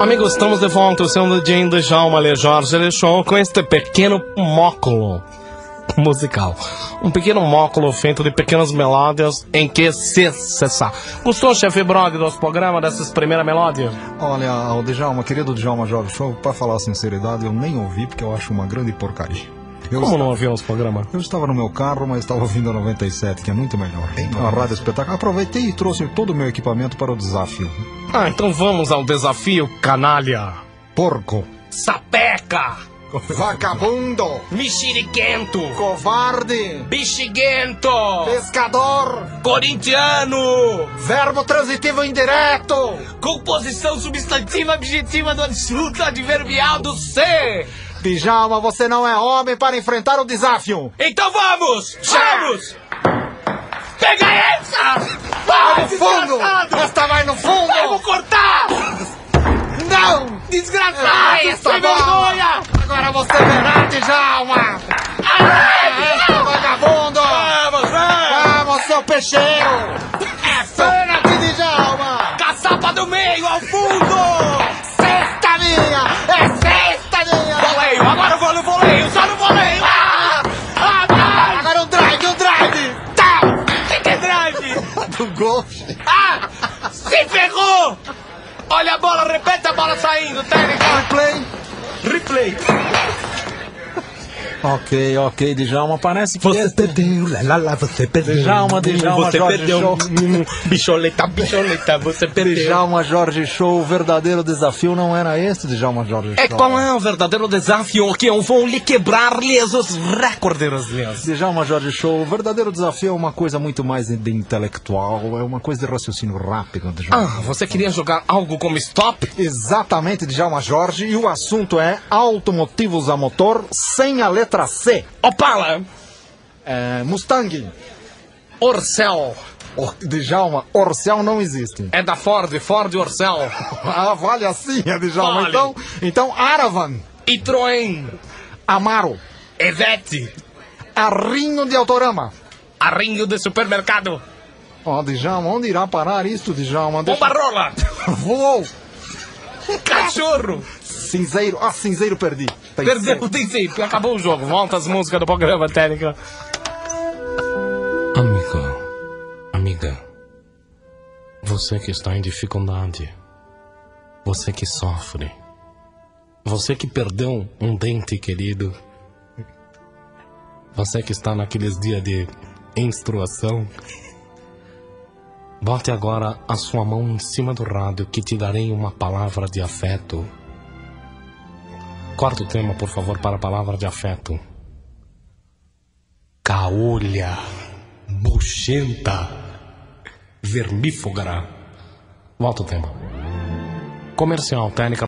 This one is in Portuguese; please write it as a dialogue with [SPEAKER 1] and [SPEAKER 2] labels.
[SPEAKER 1] Amigos, estamos de volta, o seu DJ de Djalma Le Jorge Le Show com este pequeno móculo musical. Um pequeno móculo feito de pequenas melódias em que se cessar. Gostou, chefe Brog, dos programas dessas primeiras melódias?
[SPEAKER 2] Olha, o Djalma, querido Djalma Jorge Show, pra falar a sinceridade, eu nem ouvi porque eu acho uma grande porcaria. Eu
[SPEAKER 1] Como não ouviu os programas?
[SPEAKER 2] Eu estava no meu carro, mas estava ouvindo a 97, que é muito melhor. Uma rádio espetáculo. Aproveitei e trouxe todo o meu equipamento para o desafio.
[SPEAKER 1] Ah, então vamos ao desafio, canalha.
[SPEAKER 2] Porco.
[SPEAKER 1] Sapeca.
[SPEAKER 2] Vagabundo.
[SPEAKER 1] Mexeriquento.
[SPEAKER 2] Covarde.
[SPEAKER 1] Bexiguento.
[SPEAKER 2] Pescador.
[SPEAKER 1] Corintiano.
[SPEAKER 2] Verbo transitivo indireto.
[SPEAKER 1] Composição substantiva objetiva do absoluto adverbial do ser.
[SPEAKER 2] Djalma, você não é homem para enfrentar o desafio.
[SPEAKER 1] Então vamos! Vamos! Pega essa!
[SPEAKER 2] Vai no fundo! Esta vai no fundo!
[SPEAKER 1] Vou cortar!
[SPEAKER 2] Não!
[SPEAKER 1] Desgraçado!
[SPEAKER 2] Essa
[SPEAKER 1] Sem
[SPEAKER 2] bola.
[SPEAKER 1] vergonha!
[SPEAKER 2] Agora você verá, Djalma! Esta vagabundo!
[SPEAKER 1] Vamos, vamos!
[SPEAKER 2] Vamos, seu peixeiro!
[SPEAKER 1] Ah! Se ferrou! Olha a bola, repete a bola saindo, técnica!
[SPEAKER 2] Replay!
[SPEAKER 1] Replay!
[SPEAKER 2] Ok, ok, Djalma, parece que...
[SPEAKER 1] Você perdeu, lá, lá, você perdeu.
[SPEAKER 2] Djalma, Djalma,
[SPEAKER 1] você
[SPEAKER 2] Jorge
[SPEAKER 1] perdeu.
[SPEAKER 2] Show.
[SPEAKER 1] Bicholeta, bicholeta, você perdeu.
[SPEAKER 2] Djalma Jorge Show, o verdadeiro desafio não era esse, Djalma Jorge Show.
[SPEAKER 1] É qual é o verdadeiro desafio que eu vou lhe quebrar-lhes os recordes, lhes.
[SPEAKER 2] Djalma Jorge Show, o verdadeiro desafio é uma coisa muito mais de intelectual, é uma coisa de raciocínio rápido, Djalma.
[SPEAKER 1] Ah, você queria jogar algo como stop?
[SPEAKER 2] Exatamente, Djalma Jorge, e o assunto é automotivos a motor sem a letra C.
[SPEAKER 1] Opala,
[SPEAKER 2] É, Mustang.
[SPEAKER 1] Orcel,
[SPEAKER 2] Oh, Djalma, Orcel não existe.
[SPEAKER 1] é da Ford, Ford Orcel,
[SPEAKER 2] Ah, vale assim, é Djalma.
[SPEAKER 1] Vale.
[SPEAKER 2] Então, então Aravan,
[SPEAKER 1] e Troen,
[SPEAKER 2] Amaro,
[SPEAKER 1] Evete,
[SPEAKER 2] Arrinho de Autorama.
[SPEAKER 1] Arrinho de supermercado,
[SPEAKER 2] Ó, Djalma, onde irá parar isto, Djalma? Deixa-
[SPEAKER 1] Bombarola,
[SPEAKER 2] Voou!
[SPEAKER 1] Cachorro,
[SPEAKER 2] Cinzeiro. Ah, cinzeiro perdi. Tem
[SPEAKER 1] perdeu, tem sempre, acabou o jogo, volta as músicas do programa, técnica. Amiga, amiga, você que está em dificuldade, você que sofre, você que perdeu um dente querido, você que está naqueles dias de menstruação, bote agora a sua mão em cima do rádio que te darei uma palavra de afeto. Quarto tema, por favor, para a palavra de afeto. Caolha, buchenta, vermífuga. Volta o tema. Comercial, técnica.